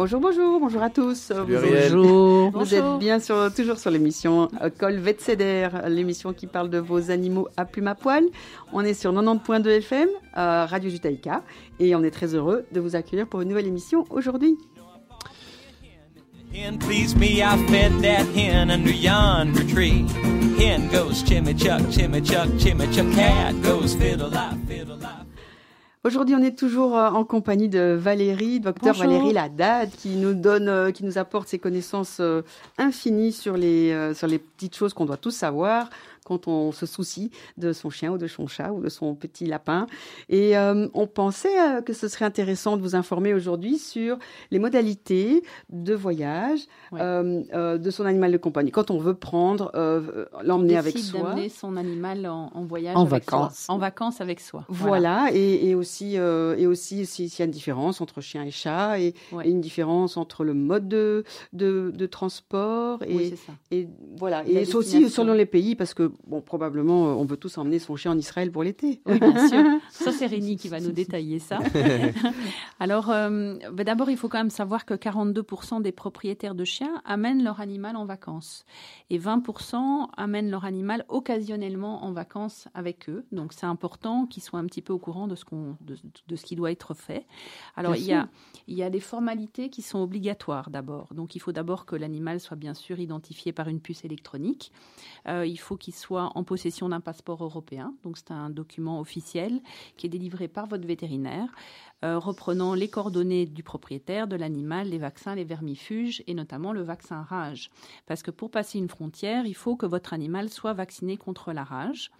Bonjour, bonjour, bonjour à tous. Bonjour. Vous êtes bien sur, toujours sur l'émission Col Vetséder, l'émission qui parle de vos animaux à plume à poil. On est sur 90.2 FM, euh, Radio Jutaïka, et on est très heureux de vous accueillir pour une nouvelle émission aujourd'hui. Hen please me, I fed that hen under yonder tree. Hen goes chimichuck, chimichuck, chimichuck. Cat goes fiddle fiddle Aujourd'hui, on est toujours euh, en compagnie de Valérie, docteur Valérie Ladade, qui nous donne, euh, qui nous apporte ses connaissances euh, infinies sur les, sur les petites choses qu'on doit tous savoir quand on se soucie de son chien ou de son chat ou de son petit lapin. Et euh, on pensait euh, que ce serait intéressant de vous informer aujourd'hui sur les modalités de voyage euh, de son animal de compagnie. Quand on veut prendre, l'emmener avec soi. d'amener son animal en, voyage en avec vacances. Soi. En vacances avec soi. Voilà, Et, aussi, et aussi s'il y a une différence entre chien et chat et, une différence entre le mode de, de, transport et, ça. et voilà. Et aussi selon les pays parce que bon, probablement, euh, on veut tous emmener son chien en Israël pour l'été. Oui, bien sûr. Ça, c'est Rémi qui va nous détailler ça. Alors, euh, ben d'abord, il faut quand même savoir que 42% des propriétaires de chiens amènent leur animal en vacances. Et 20% amènent leur animal occasionnellement en vacances avec eux. Donc, c'est important qu'ils soient un petit peu au courant de ce, qu'on, de, ce qui doit être fait. Alors, il y, a, il y a des formalités qui sont obligatoires d'abord. Donc, il faut d'abord que l'animal soit bien sûr identifié par une puce électronique. Euh, il faut qu'il soit en possession d'un passeport européen. Donc c'est un document officiel qui est délivré par votre vétérinaire, euh, reprenant les coordonnées du propriétaire, de l'animal, les vaccins, les vermifuges et notamment le vaccin rage. Parce que pour passer une frontière, il faut que votre animal soit vacciné contre la rage.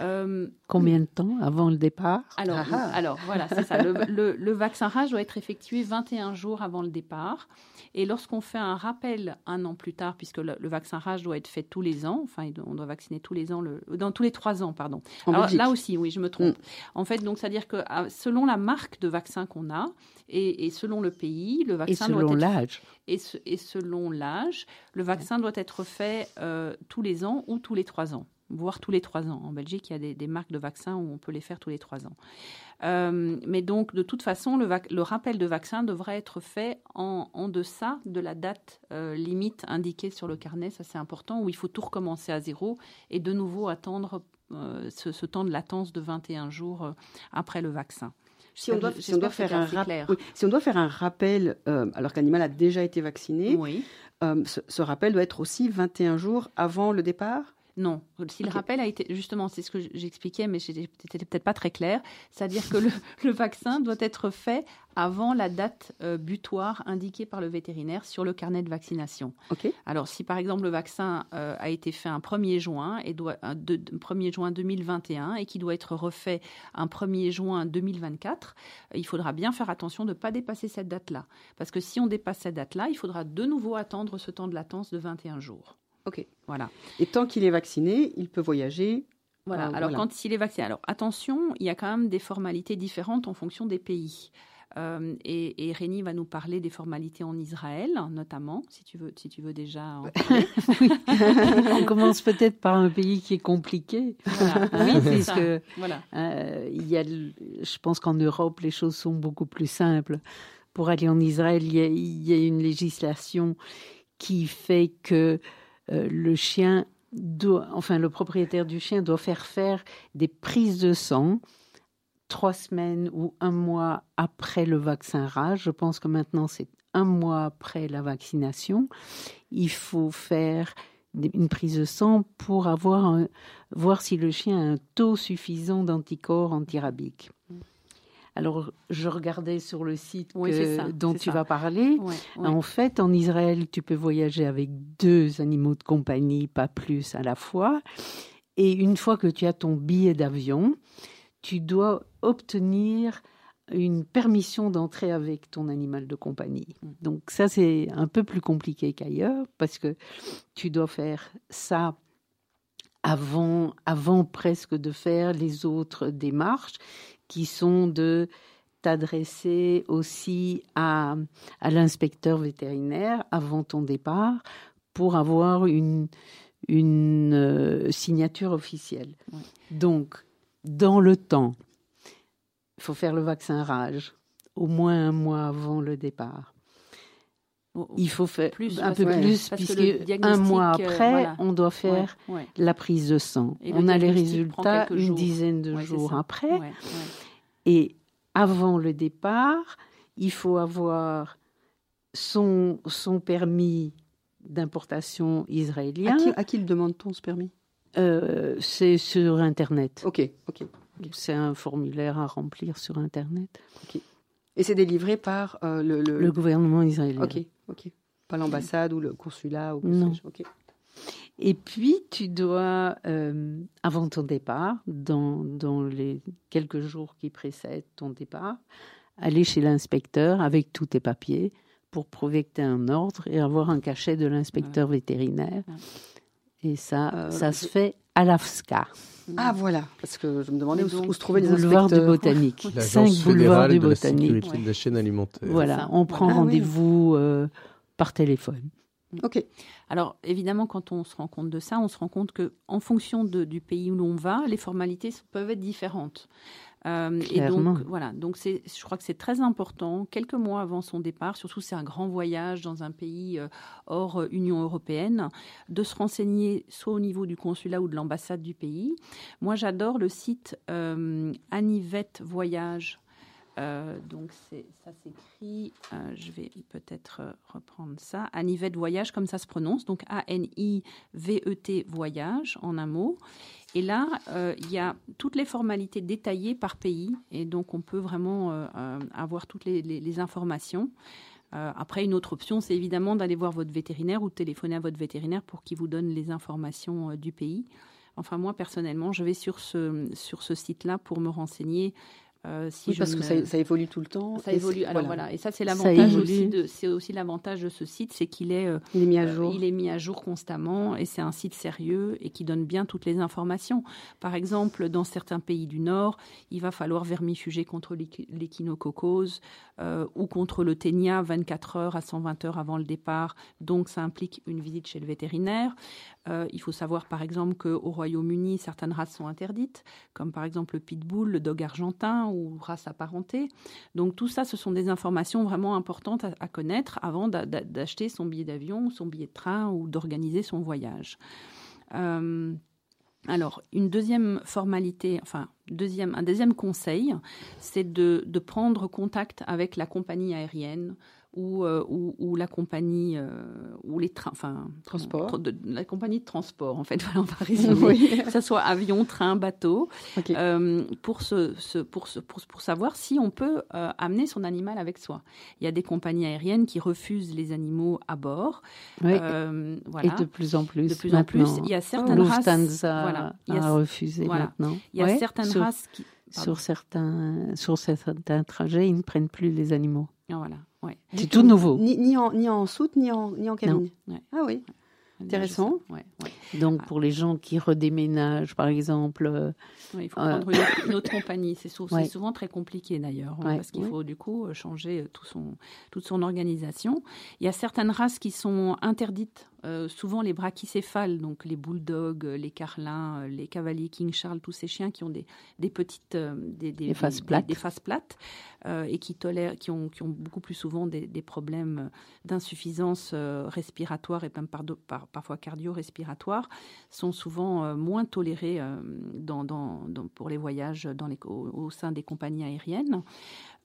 Euh, Combien de temps avant le départ alors, ah ah. alors voilà, c'est ça. Le, le, vaccin rage doit être effectué 21 jours avant le départ. Et lorsqu'on fait un rappel un an plus tard, puisque le, vaccin rage doit être fait tous les ans, enfin, on doit vacciner tous les ans, le, dans tous les trois ans, pardon. Alors, là aussi, oui, je me trompe. Mm. En fait, donc, c'est-à-dire que ah, selon la marque de vaccin qu'on a et, selon le pays, le vaccin et selon l'âge. Et, et, selon l'âge, le vaccin doit être fait euh, tous les ans ou tous les trois ans voire tous les trois ans. En Belgique, il y a des, marques de vaccins où on peut les faire tous les trois ans. Euh, mais donc, de toute façon, le, rappel de vaccin devrait être fait en, deçà de la date euh, limite indiquée sur le carnet. Ça, c'est important, où il faut tout recommencer à zéro et de nouveau attendre euh, ce, temps de latence de 21 jours après le vaccin. Si on, doit, faire un si on doit faire un rappel, alors qu'un animal a déjà été vacciné, ce, ce rappel doit être aussi 21 jours avant le départ? Non. Si le rappel a été, justement, c'est ce que j'expliquais, mais c'était peut-être pas très clair. C'est-à-dire que le, vaccin doit être fait avant la date euh, butoir indiquée par le vétérinaire sur le carnet de vaccination. Alors, si par exemple le vaccin euh, a été fait un 1er juin et doit un 1er juin 2021 et qui doit être refait un 1er juin 2024, il faudra bien faire attention de ne pas dépasser cette date-là. Parce que si on dépasse cette date-là, il faudra de nouveau attendre ce temps de latence de 21 jours. Ok. Voilà. Et tant qu'il est vacciné, il peut voyager. Voilà. Alors quand il est vacciné, alors attention, il y a quand même des formalités différentes en fonction des pays. Euh, et, et Rémi va nous parler des formalités en Israël, notamment, si tu veux, si tu veux déjà en parler. On commence peut-être par un pays qui est compliqué. Voilà. Oui, c'est que voilà. Euh, il y a, je pense qu'en Europe, les choses sont beaucoup plus simples. Pour aller en Israël, il y a, il y a une législation qui fait que euh, le chien doit, enfin le propriétaire du chien doit faire faire des prises de sang trois semaines ou un mois après le vaccin rage. Je pense que maintenant c'est un mois après la vaccination. Il faut faire une prise de sang pour avoir voir si le chien a un taux suffisant d'anticorps antirabiques. Alors, je regardais sur le site dont tu vas parler. En fait, en Israël, tu peux voyager avec deux animaux de compagnie, pas plus à la fois. Et une fois que tu as ton billet d'avion, tu dois obtenir une permission d'entrer avec ton animal de compagnie. Mm. Donc ça, c'est un peu plus compliqué qu'ailleurs parce que tu dois faire ça avant, avant presque de faire les autres démarches qui sont de t'adresser aussi à, à l'inspecteur vétérinaire avant ton départ pour avoir une, une euh, signature officielle. Donc, dans le temps, il faut faire le vaccin rage au moins un mois avant le départ. Il faut faire plus, un peu plus, puisque un mois après, on doit faire la prise de sang. on a les résultats une dizaine de jours après. Et avant le départ, il faut avoir son, son permis d'importation israélien. À qui, le demande-t-on ce permis? Euh, C'est sur Internet. Ok, ok. C'est un formulaire à remplir sur Internet. Ok. Et c'est délivré par euh, le, le... gouvernement israélien. Ok, ok. Pas l'ambassade ou le consulat ou Non. Et puis, tu dois, euh, avant ton départ, dans, dans les quelques jours qui précèdent ton départ, aller chez l'inspecteur avec tous tes papiers pour prouver que tu as un ordre et avoir un cachet de l'inspecteur vétérinaire. Et ça, euh, ça se fait à l'AFSCA. Ah voilà, parce que je me demandais où, se trouvaient les boulevard du botanique. Cinq boulevards du botanique. de la chaîne alimentaire. Voilà, on prend ah rendez-vous euh, par téléphone. Ok. Alors évidemment, quand on se rend compte de ça, on se rend compte que en fonction du pays où l'on va, les formalités peuvent être différentes. Euh, et donc voilà, donc je crois que c'est très important. Quelques mois avant son départ, surtout c'est un grand voyage dans un pays euh, hors euh, Union européenne, de se renseigner soit au niveau du consulat ou de l'ambassade du pays. Moi, j'adore le site Anivette Voyage euh, donc ça s'écrit, euh, je vais peut-être reprendre ça, Anivette Voyage, comme ça se prononce, donc A-N-I-V-E-T Voyage en un mot. Et là, euh, il y a toutes les formalités détaillées par pays, et donc on peut vraiment avoir toutes les, informations. après, une autre option, c'est évidemment d'aller voir votre vétérinaire ou de téléphoner à votre vétérinaire pour qu'il vous donne les informations du pays. Enfin, moi, personnellement, je vais sur ce, sur ce site-là pour me renseigner euh, oui, parce que ça, évolue tout le temps. Ça évolue. Alors voilà. et ça c'est l'avantage aussi de, c'est aussi l'avantage de ce site, c'est qu'il est, euh, il est mis à jour. il est mis à jour constamment et c'est un site sérieux et qui donne bien toutes les informations. Par exemple, dans certains pays du Nord, il va falloir vermifuger contre l'échinococose euh, ou contre le ténia 24 heures à 120 heures avant le départ. Donc ça implique une visite chez le vétérinaire. Euh, il faut savoir par exemple qu'au Royaume-Uni, certaines races sont interdites, comme par exemple le pitbull, le dog argentin ou race apparentée. Donc tout ça, ce sont des informations vraiment importantes à, connaître avant d'acheter son billet d'avion, son billet de train ou d'organiser son voyage. Euh, alors, une deuxième formalité, enfin, deuxième, un deuxième conseil, c'est de, de, prendre contact avec la compagnie aérienne ou, euh, ou, ou, la compagnie euh, ou les trains, enfin transport, de, la compagnie de transport en fait, voilà, on va résumer, que ce soit avion, train, bateau, euh, pour, se, se, pour, se, pour, pour, savoir si on peut euh, amener son animal avec soi. Il y a des compagnies aériennes qui refusent les animaux à bord. Oui. Euh, voilà. Et de plus en plus. De plus en plus, il y a certaines races. Voilà, il y a, refusé voilà. maintenant. Il y a certaines sur, races qui sur certains sur certains trajets, ils ne prennent plus les animaux. Ah, voilà. C'est tout nouveau. Ni, ni, en, ni en soute, ni en, ni en cabine. Ah oui. Intéressant. Donc pour les gens qui redéménagent, par exemple. Euh, il faut prendre une, autre, compagnie. C'est souvent, très compliqué d'ailleurs, hein, parce qu'il faut du coup changer tout son, toute son organisation. Il y a certaines races qui sont interdites euh, souvent les brachycéphales, donc les bulldogs, les carlins, euh, les cavaliers King Charles, tous ces chiens qui ont des, des petites euh, des, des, faces plates, des, faces plates et qui tolèrent, qui ont, qui ont beaucoup plus souvent des, problèmes d'insuffisance respiratoire et même par, par, parfois cardio-respiratoire, sont souvent moins tolérés dans, dans, pour les voyages dans les, au sein des compagnies aériennes.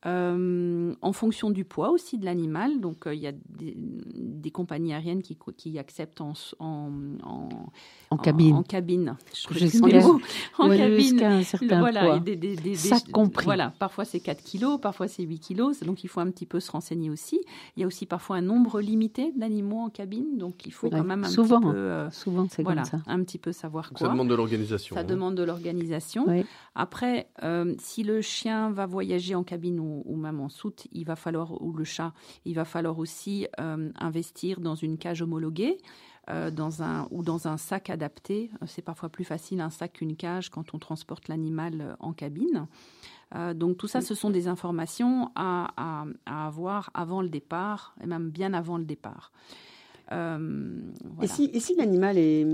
Euh, en fonction du poids aussi de l'animal. Donc, euh, il y a des, compagnies aériennes qui, qui acceptent en, en, en, cabine. En, cabine. Je en cabine. un certain voilà, poids. Des, des, des, Ça compris. Voilà, parfois c'est 4 kilos, parfois c'est 8 kilos. Donc, il faut un petit peu se renseigner aussi. Il y a aussi parfois un nombre limité d'animaux en cabine. Donc, il faut quand même un souvent, petit peu. Euh, souvent, c'est voilà, comme ça. un petit peu savoir quoi. Ça demande de l'organisation. Ça hein. demande de l'organisation. Après, si le chien va voyager en cabine ou ou, même en soute, il va falloir, ou le chat, il va falloir aussi euh, investir dans une cage homologuée. Euh, dans un, ou dans un sac adapté. C'est parfois plus facile un sac qu'une cage quand on transporte l'animal euh, en cabine. donc tout ça, ce sont des informations à, avoir avant le départ, et même bien avant le départ. Et si, et si l'animal est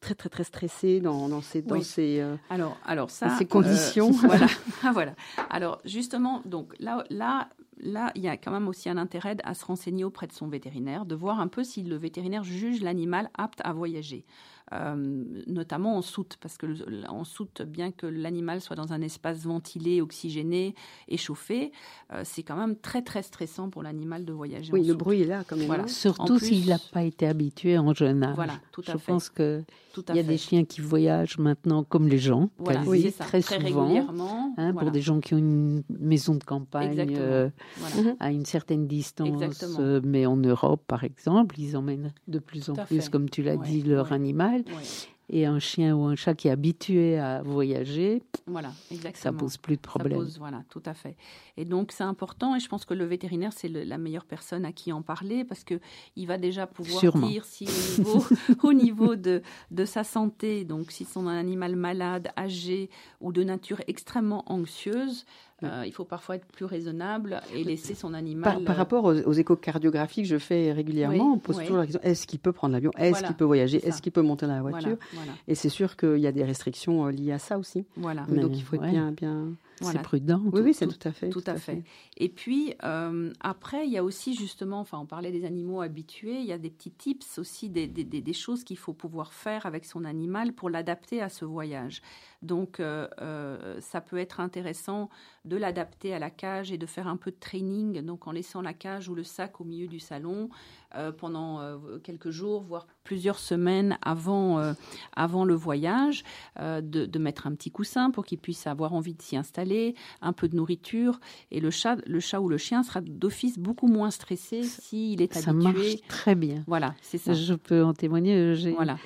très très très stressé dans, dans ces dans ces euh, alors alors ça ces conditions. voilà. Voilà. Alors justement donc là là là, il y a quand même aussi un intérêt à se renseigner auprès de son vétérinaire, de voir un peu si le vétérinaire juge l'animal apte à voyager. Euh, notamment en soute, parce que en soute, bien que l'animal soit dans un espace ventilé, oxygéné, échauffé, euh, c'est quand même très très stressant pour l'animal de voyager. Oui, le bruit est là quand même. Voilà. Surtout s'il n'a pas été habitué en jeune âge. Voilà, tout à Je fait. pense que il y a des chiens qui voyagent maintenant comme les gens, voilà, quasi, très, très, souvent. régulièrement. Hein, voilà. Pour des gens qui ont une maison de campagne euh, voilà. à une certaine distance, euh, mais en Europe, par exemple, ils emmènent de plus en plus, fait. comme tu l'as Ouais, dit, leur ouais. animal. Ouais. Et un chien ou un chat qui est habitué à voyager, Voilà, exactement. ça pose plus de problème. Ça pose, voilà, tout à fait. Et donc c'est important, et je pense que le vétérinaire c'est la meilleure personne à qui en parler parce que il va déjà pouvoir Sûrement. dire si au niveau, au niveau de, de sa santé, donc si un animal malade, âgé ou de nature extrêmement anxieuse, euh, il faut parfois être plus raisonnable et laisser son animal. Par, par euh, rapport aux, aux échocardiographies que je fais régulièrement, Oui, on pose oui. toujours la question est-ce qu'il peut prendre l'avion Est-ce Voilà, qu'il peut voyager Est-ce qu'il peut monter dans la voiture voilà, voilà, Et c'est sûr qu'il y a des restrictions euh, liées à ça aussi. voilà. Mais Donc il faut être ouais. bien, bien. Voilà. C'est prudent. Oui, oui, c'est tout- tout, à fait. Tout, à fait. Et puis, euh, après, il y a aussi justement, enfin, on parlait des animaux habitués, il y a des petits tips aussi, des, des- des- des choses qu'il faut pouvoir faire avec son animal pour l'adapter à ce voyage. Donc, euh, euh, ça peut être intéressant de l'adapter à la cage et de faire un peu de training, donc en laissant la cage ou le sac au milieu du salon euh, pendant euh, quelques jours, voire plusieurs semaines avant, euh, avant le voyage, de, de mettre un petit coussin pour qu'il puisse avoir envie de s'y installer, un peu de nourriture, et le chat, le chat ou le chien sera d'office beaucoup moins stressé s'il est Ça habitué. marche très bien. Voilà, c'est ça. Je peux en témoigner. J'ai Voilà.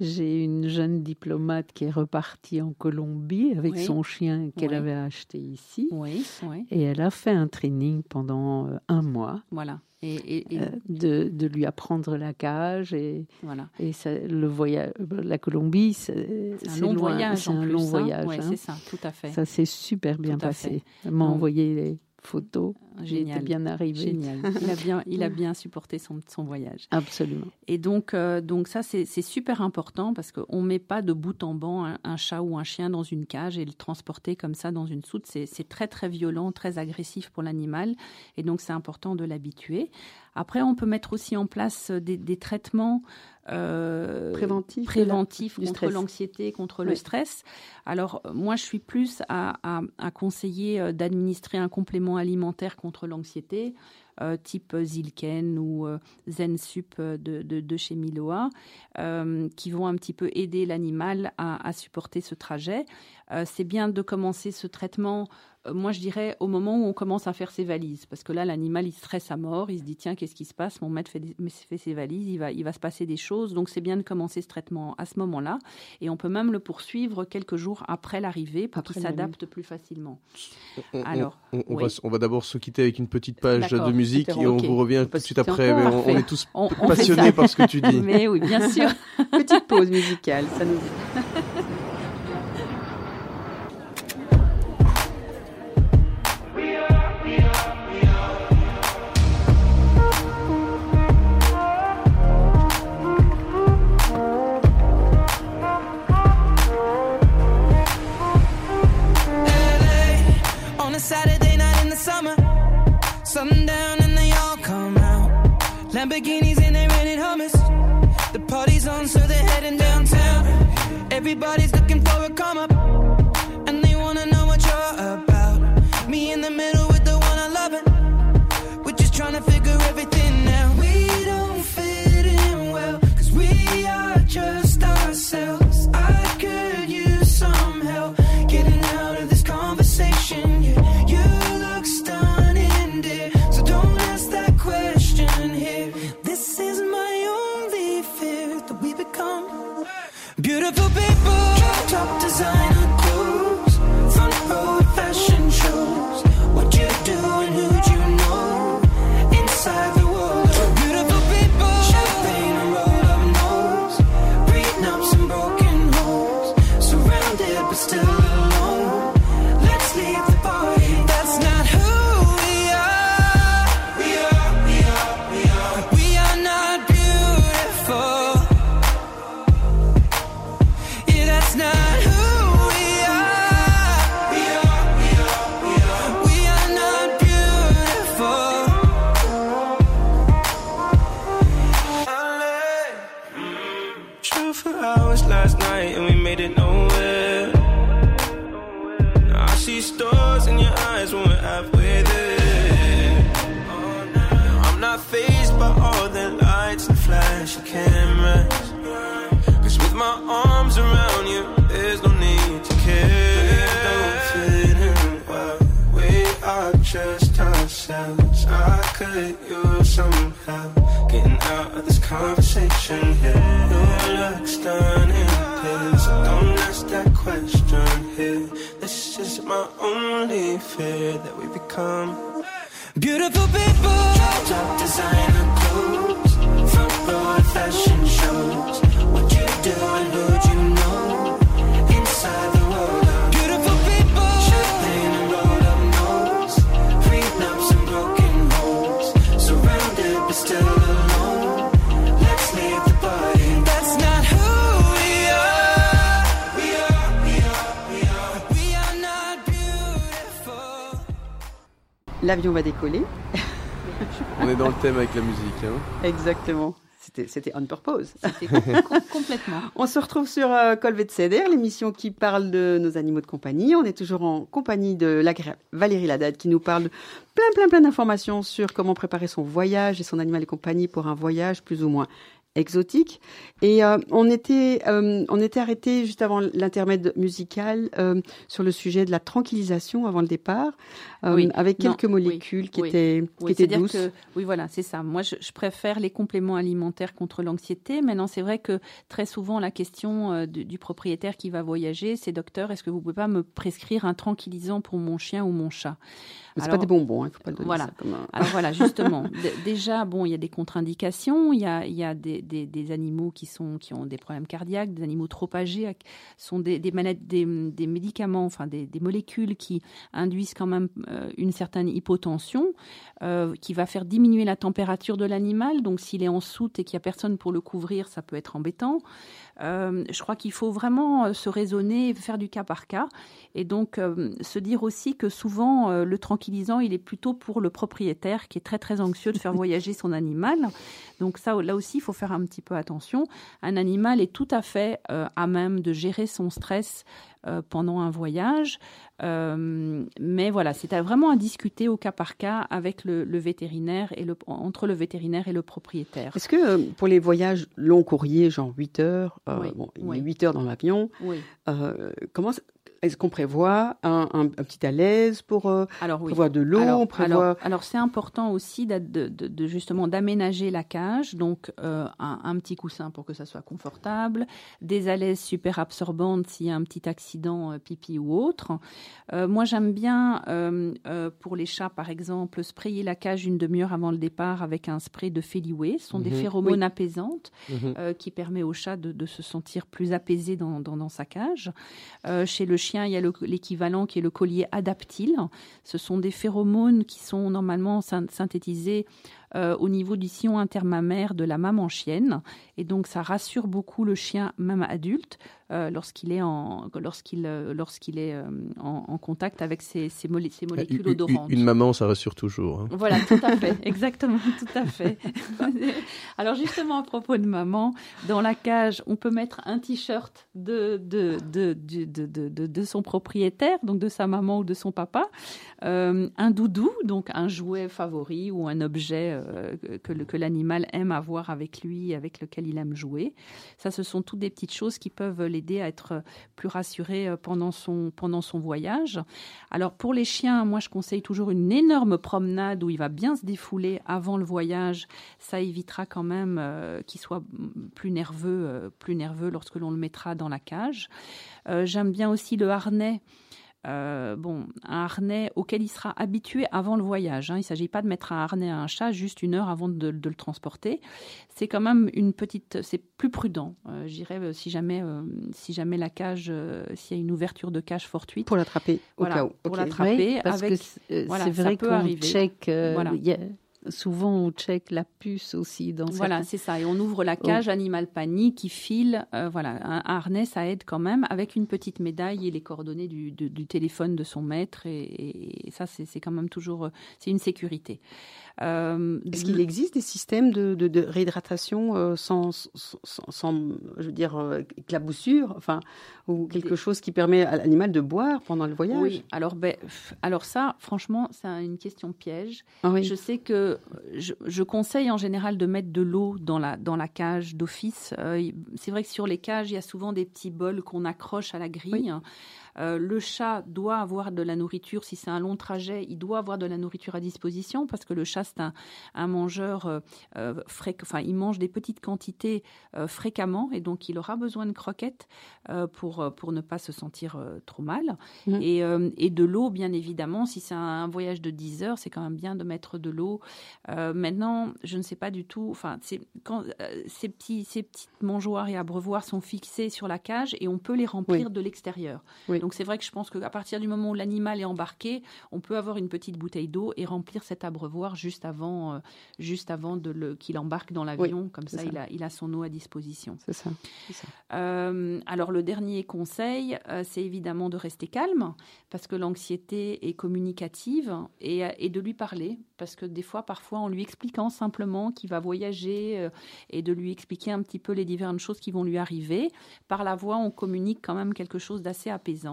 j'ai une jeune diplomate qui est repartie en Colombie avec Oui. son chien qu'elle Oui. avait acheté ici. Oui, oui, Et elle a fait un training pendant un mois voilà. Et, et- et- euh, de, de lui apprendre la cage et, voilà. et ça, le voyage. La Colombie, c'est un long loin, voyage. En un plus, long hein. voyage. Ouais, hein. c'est ça, tout à fait. Ça s'est super bien Tout passé. Elle m'a envoyé les photos. Génial. bien arrivée. Génial. Il a bien, il a bien supporté son, son voyage. Absolument. Et donc, euh, donc ça, c'est super important parce qu'on ne met pas de bout en banc un, un chat ou un chien dans une cage et le transporter comme ça dans une soute. C'est très, très violent, très agressif pour l'animal. Et donc, c'est important de l'habituer. Après, on peut mettre aussi en place des, des traitements euh, Préventif, préventifs contre l'anxiété, contre le stress. Alors, moi, je suis plus à, à- à conseiller euh, d'administrer un complément alimentaire contre l'anxiété, euh, type Zilken ou euh, Zensup de, de, de chez Miloa, euh, qui vont un petit peu aider l'animal à supporter ce trajet. Euh, c'est bien de commencer ce traitement, euh, moi je dirais, au moment où on commence à faire ses valises, parce que là, l'animal, il stresse à mort, il se dit, tiens, qu'est-ce qui se passe? Mon maître fait, des- fait ses valises, il va, il va se passer des choses, donc c'est bien de commencer ce traitement à ce moment-là, et on peut même le poursuivre quelques jours après l'arrivée pour qu'il s'adapte plus facilement. On, Alors, on, on oui. va, on va d'abord se quitter avec une petite page de musique et on vous revient tout de suite après. mais on, est tous passionnés par ce que tu dis. Mais oui, bien sûr. Petite pause musicale, ça nous. Conversation here. Your looks done in this. Don't ask that question here. This is my only fear that we become beautiful people. Top designer L'avion va décoller. On est dans le thème avec la musique. Hein. Exactement. C'était, on purpose. Complètement. On se retrouve sur euh, Colvet Ceder, l'émission qui parle de nos animaux de compagnie. On est toujours en compagnie de l'agréable Valérie Ladade qui nous parle de plein, plein, plein d'informations sur comment préparer son voyage et son animal de compagnie pour un voyage plus ou moins exotique. Et euh, on était, euh, on était arrêté juste avant l'intermède musical euh, sur le sujet de la tranquillisation avant le départ, Oui. avec Non, quelques molécules qui oui. étaient, qui étaient douces. que oui, voilà, c'est ça. Moi, je, je préfère les compléments alimentaires contre l'anxiété. Maintenant, c'est vrai que très souvent, la question du, du propriétaire qui va voyager, c'est docteur, est-ce que vous pouvez pas me prescrire un tranquillisant pour mon chien ou mon chat? Mais pas des bonbons, il faut pas le donner voilà. ça comme un- Alors voilà, justement, déjà, bon, il y a des contre-indications, il y a, il y a des, des, des animaux qui, sont, qui ont des problèmes cardiaques, des animaux trop âgés, sont des, des, maladies- des, des médicaments, enfin des, des molécules qui induisent quand même euh, une certaine hypotension, euh, qui va faire diminuer la température de l'animal. Donc s'il est en soute et qu'il n'y a personne pour le couvrir, ça peut être embêtant. Euh, je crois qu'il faut vraiment euh, se raisonner, faire du cas par cas, et donc euh, se dire aussi que souvent euh, le tranquillisant, il est plutôt pour le propriétaire qui est très très anxieux de faire voyager son animal. Donc ça, là aussi, il faut faire un petit peu attention. Un animal est tout à fait à même de gérer son stress euh, pendant un voyage, Euh, mais voilà, c'est vraiment à discuter au cas par cas avec le, le vétérinaire et le, entre le vétérinaire et le propriétaire. Est-ce que euh, pour les voyages longs courriers, genre 8 heures, Oui, bon, il y a oui. 8 heures dans l'avion, Oui. comment est-ce qu'on prévoit un, un- un petit à l'aise pour euh, Alors oui. prévoir de l'eau, alors, prévoit alors, alors, c'est important aussi de, de- de justement d'aménager la cage, donc euh, un, un petit coussin pour que ça soit confortable, des alaises super absorbantes s'il y a un petit accident euh, pipi ou autre. Euh, moi j'aime bien euh, euh, pour les chats par exemple sprayer la cage une demi-heure avant le départ avec un spray de Feliway. Ce sont des Mhm. phéromones Oui. apaisantes Mhm. euh, qui permet au chat de, de se sentir plus apaisé dans, dans, dans sa cage. Euh, chez le chien, il y a le- l'équivalent qui est le collier adaptile. Ce sont des phéromones qui sont normalement syn- synthétisés euh, au niveau du sillon intermamaire de la maman chienne. Et donc, ça rassure beaucoup le chien, même adulte, euh, lorsqu'il est, en, lorsqu'il, euh, lorsqu'il est euh, en, en contact avec ces, ces, molé- ces molécules Une- odorantes. une maman, ça rassure toujours. hein. Voilà, tout à fait, exactement, tout à fait. Alors justement, à propos de maman, dans la cage, on peut mettre un t-shirt de, de, de, de, de, de, son propriétaire, donc de sa maman ou de son papa, euh, un doudou, donc un jouet favori ou un objet euh, que, que l'animal aime avoir avec lui, avec lequel il aime jouer. Ça, ce sont toutes des petites choses qui peuvent à être plus rassuré euh, pendant son, pendant son voyage. Alors pour les chiens, moi je conseille toujours une énorme promenade où il va bien se défouler avant le voyage. Ça évitera quand même euh, qu'il soit plus nerveux, euh, plus nerveux lorsque l'on le mettra dans la cage. Euh, J'aime bien aussi le harnais. Euh, bon, un harnais auquel il sera habitué avant le voyage. hein. Il ne s'agit pas de mettre un harnais à un chat juste une heure avant de, de le transporter. C'est quand même une petite, c'est plus prudent. Euh, je dirais euh, si jamais, euh, si jamais la cage, euh, s'il y a une ouverture de cage fortuite, pour l'attraper au Voilà, cas où. pour l'attraper. Oui, parce avec- que c'est voilà, vrai peut qu'on arriver. check. euh, Voilà. il y a- souvent on check la puce aussi dans Voilà, c'est ça. Et on ouvre la cage oh. animal panique qui file. Euh, voilà, un, harnais, ça aide quand même avec une petite médaille et les coordonnées du, téléphone de son maître. Et, ça, c'est quand même toujours, c'est une sécurité. Euh, Est-ce qu'il existe des systèmes de, de, réhydratation euh, sans, sans, je veux dire, euh, éclaboussure, enfin, ou quelque chose qui permet à l'animal de boire pendant le voyage? Oui, alors, ben, alors ça, franchement, c'est une question piège. Ah je sais que je, conseille en général de mettre de l'eau dans la, dans la cage d'office. c'est vrai que sur les cages, il y a souvent des petits bols qu'on accroche à la grille. Euh, le chat doit avoir de la nourriture. Si c'est un long trajet, il doit avoir de la nourriture à disposition parce que le chat, c'est un, mangeur euh, euh Enfin, il mange des petites quantités euh, fréquemment et donc il aura besoin de croquettes pour, pour ne pas se sentir trop mal. Mmh. Et, et, de l'eau, bien évidemment. Si c'est un, voyage de 10 heures, c'est quand même bien de mettre de l'eau. maintenant, je ne sais pas du tout. Enfin, quand ces, petits, ces petites mangeoires et abreuvoirs sont fixés sur la cage et on peut les remplir de l'extérieur. Oui. Donc c'est vrai que je pense qu'à partir du moment où l'animal est embarqué, on peut avoir une petite bouteille d'eau et remplir cet abreuvoir juste avant, euh, juste avant de le, qu'il embarque dans l'avion. Comme ça, Il, a, il a son eau à disposition. C'est ça. Euh, alors le dernier conseil, euh, c'est évidemment de rester calme parce que l'anxiété est communicative et, et, de lui parler parce que des fois, parfois, en lui expliquant simplement qu'il va voyager et de lui expliquer un petit peu les différentes choses qui vont lui arriver, par la voix, on communique quand même quelque chose d'assez apaisant.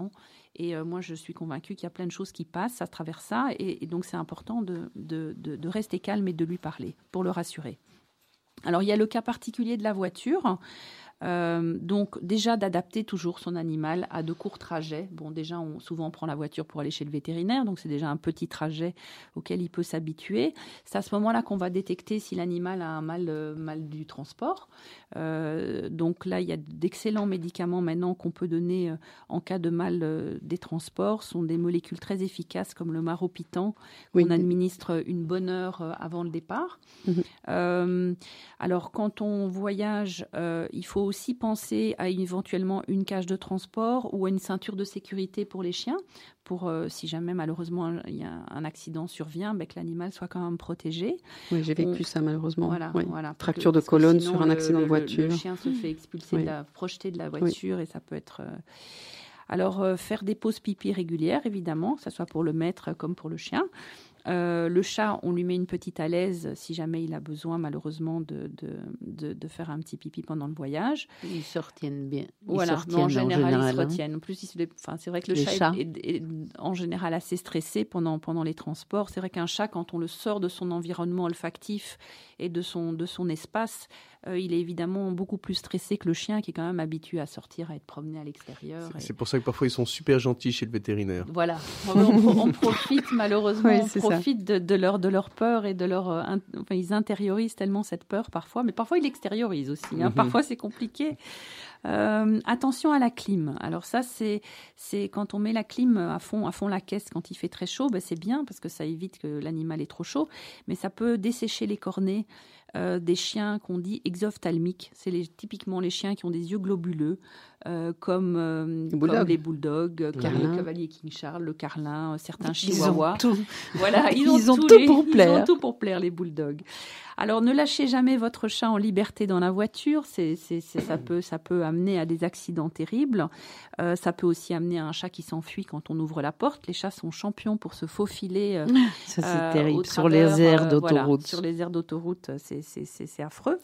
Et euh, moi, je suis convaincue qu'il y a plein de choses qui passent à travers ça. Et, donc, c'est important de, de, rester calme et de lui parler pour le rassurer. Alors, il y a le cas particulier de la voiture. Euh, donc déjà d'adapter toujours son animal à de courts trajets. Bon, déjà, on, souvent on prend la voiture pour aller chez le vétérinaire, donc c'est déjà un petit trajet auquel il peut s'habituer. C'est à ce moment-là qu'on va détecter si l'animal a un mal, euh, mal du transport. Euh, donc là, il y a d'excellents médicaments maintenant qu'on peut donner en cas de mal des transports. Ce sont des molécules très efficaces comme le maropitan qu'on administre une bonne heure avant le départ. Mhm. alors quand on voyage, il faut aussi penser à éventuellement une cage de transport ou à une ceinture de sécurité pour les chiens, pour euh, si jamais malheureusement il y a un accident survient, ben, que l'animal soit quand même protégé. Oui, j'ai vécu ça malheureusement. Voilà, voilà Fracture de colonne sur un accident de voiture. Le, chien se fait expulser, de la, projeter de la voiture et ça peut être. Euh, alors, euh, faire des pauses pipi régulières, évidemment, que ce soit pour le maître comme pour le chien. Euh, le chat, on lui met une petite à l'aise si jamais il a besoin, malheureusement, de, de, de, faire un petit pipi pendant le voyage. Ils se retiennent bien. voilà, en, général, ils se hein. retiennent. En plus, enfin, c'est vrai que le chat est, en général assez stressé pendant, pendant les transports. C'est vrai qu'un chat, quand on le sort de son environnement olfactif et de son, de son espace, euh, il est évidemment beaucoup plus stressé que le chien qui est quand même habitué à sortir, à être promené à l'extérieur. C'est pour ça que parfois ils sont super gentils chez le vétérinaire. Voilà, on, profite malheureusement, profite de, leur, de leur peur et de leur... Euh, enfin, ils intériorisent tellement cette peur parfois, mais parfois ils l'extériorisent aussi. Hein. Mhm. Parfois c'est compliqué. Euh, attention à la clim. Alors ça, c'est c'est quand on met la clim à fond à fond la caisse quand il fait très chaud, ben c'est bien parce que ça évite que l'animal est trop chaud, mais ça peut dessécher les cornets. Euh, des chiens qu'on dit exophthalmiques. C'est les, typiquement les chiens qui ont des yeux globuleux, euh, comme, euh, les bulldogs, le cavalier King Charles, le carlin, certains chihuahuas. Ils ont tout. Voilà, ils, ont, tout pour plaire. Ils ont tout pour plaire, les bulldogs. Alors ne lâchez jamais votre chat en liberté dans la voiture, c'est, ça, peut, ça peut amener à des accidents terribles. Euh, ça peut aussi amener à un chat qui s'enfuit quand on ouvre la porte. Les chats sont champions pour se faufiler. Ça c'est terrible. sur les aires d'autoroute. sur les aires d'autoroute, c'est, affreux.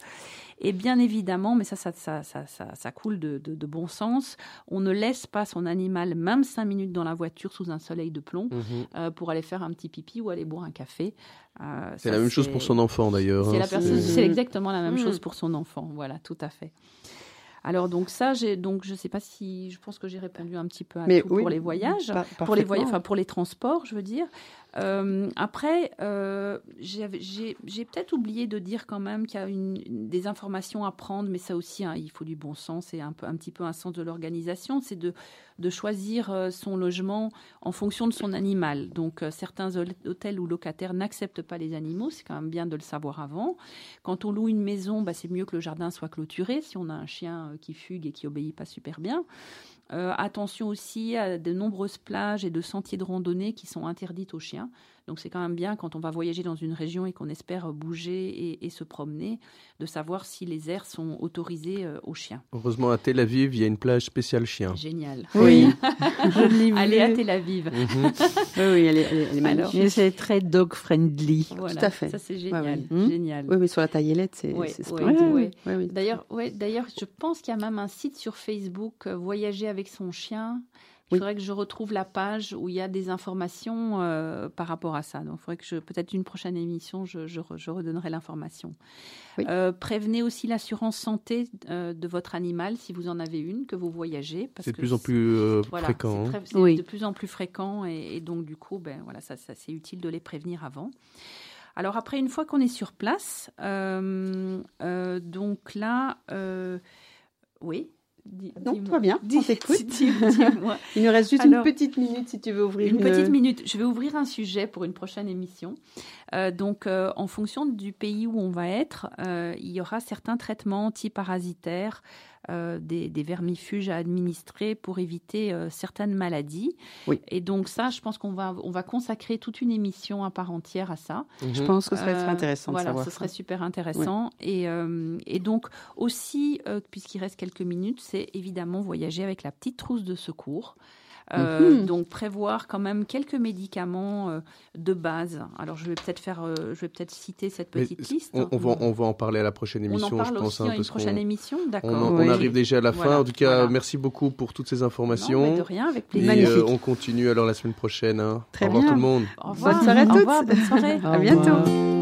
Et bien évidemment, mais ça, ça, ça, ça, coule de, bon sens, on ne laisse pas son animal même cinq minutes dans la voiture sous un soleil de plomb mhm. pour aller faire un petit pipi ou aller boire un café. Euh, c'est la même chose pour son enfant d'ailleurs. C'est hein, exactement la même mm. chose pour son enfant, voilà, tout à fait. Alors donc ça, donc je sais pas si je pense que j'ai répondu un petit peu à tout pour les voyages, pour les voyages, enfin pour les transports, je veux dire. Euh, après, euh, j'ai peut-être oublié de dire quand même qu'il y a une, des informations à prendre, mais ça aussi, hein, il faut du bon sens et un, petit peu un sens de l'organisation. C'est de, de choisir euh, son logement en fonction de son animal. Donc, certains hôtels ou locataires n'acceptent pas les animaux. C'est quand même bien de le savoir avant. Quand on loue une maison, bah, c'est mieux que le jardin soit clôturé si on a un chien qui fugue et qui obéit pas super bien. Attention aussi à de nombreuses plages et de sentiers de randonnée qui sont interdites aux chiens. Donc c'est quand même bien quand on va voyager dans une région et qu'on espère bouger et, se promener, de savoir si les aires sont autorisées euh, aux chiens. Heureusement à Tel Aviv, il y a une plage spéciale chien. Génial. Oui, Allez à Tel Aviv. Mhm. oui, elle est, magnifique. c'est très dog friendly. Tout à fait. Ça c'est génial. Hmm génial. Oui, mais sur la taillelette, c'est oui, oui, D'ailleurs, d'ailleurs, je pense qu'il y a même un site sur Facebook, euh, Voyager avec son chien. Il faudrait que je retrouve la page où il y a des informations euh, par rapport à ça. Donc, il faudrait que je, peut-être une prochaine émission, je, je, redonnerai l'information. Euh, prévenez aussi l'assurance santé euh, de votre animal si vous en avez une, que vous voyagez. C'est de plus en plus fréquent. Hein. C'est oui. de plus en plus fréquent et, donc du coup, ben voilà, ça, ça c'est utile de les prévenir avant. Alors après, une fois qu'on est sur place, donc là, oui. Non, va bien, on t'écoute. Il nous reste juste une petite minute si tu veux ouvrir une... petite minute. Je vais ouvrir un sujet pour une prochaine émission. Euh, donc, euh, en fonction du pays où on va être, euh, il y aura certains traitements antiparasitaires, des, des, vermifuges à administrer pour éviter certaines maladies. Oui. Et donc ça, je pense qu'on va, on va consacrer toute une émission à part entière à ça. Je pense que ce serait intéressant de savoir ce serait super intéressant. Et, et, donc aussi, puisqu'il reste quelques minutes, c'est évidemment voyager avec la petite trousse de secours. Euh, mhm. Donc prévoir quand même quelques médicaments euh, de base. Alors je vais peut-être faire, euh, je vais peut-être citer cette petite liste. On, va, on va en parler à la prochaine émission. On en parle je pense, aussi hein, à une prochaine émission, d'accord. On, arrive déjà à la fin. En tout cas, merci beaucoup pour toutes ces informations. de rien, avec plaisir. Et on continue alors la semaine prochaine. Hein. Très Au revoir tout le monde. Au revoir. Bonne soirée à toutes. bonne soirée. à bientôt.